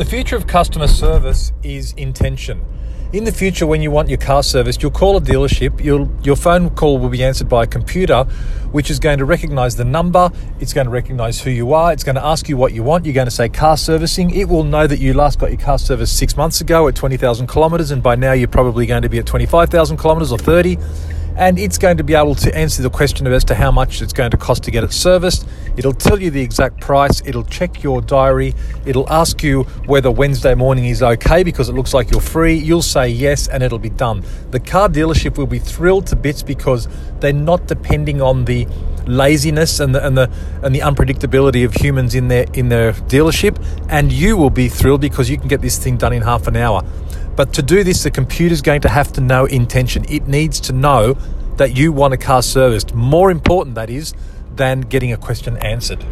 The future of customer service is intention. In the future, when you want your car serviced, you'll call a dealership, you'll, your phone call will be answered by a computer, which is going to recognize the number, it's going to recognize who you are, it's going to ask you what you want, you're going to say car servicing, it will know that you last got your car serviced six months ago at 20,000 kilometers, and by now you're probably going to be at 25,000 kilometers or 30 and it's going to be able to answer the question as to how much it's going to cost to get it serviced. It'll tell you the exact price, it'll check your diary, it'll ask you whether Wednesday morning is okay because it looks like you're free. You'll say yes, and it'll be done. The car dealership will be thrilled to bits because they're not depending on the laziness and the and the and the unpredictability of humans in their in their dealership and you will be thrilled because you can get this thing done in half an hour but to do this, the computer's going to have to know intention. It needs to know that you want a car serviced. More important, that is, than getting a question answered.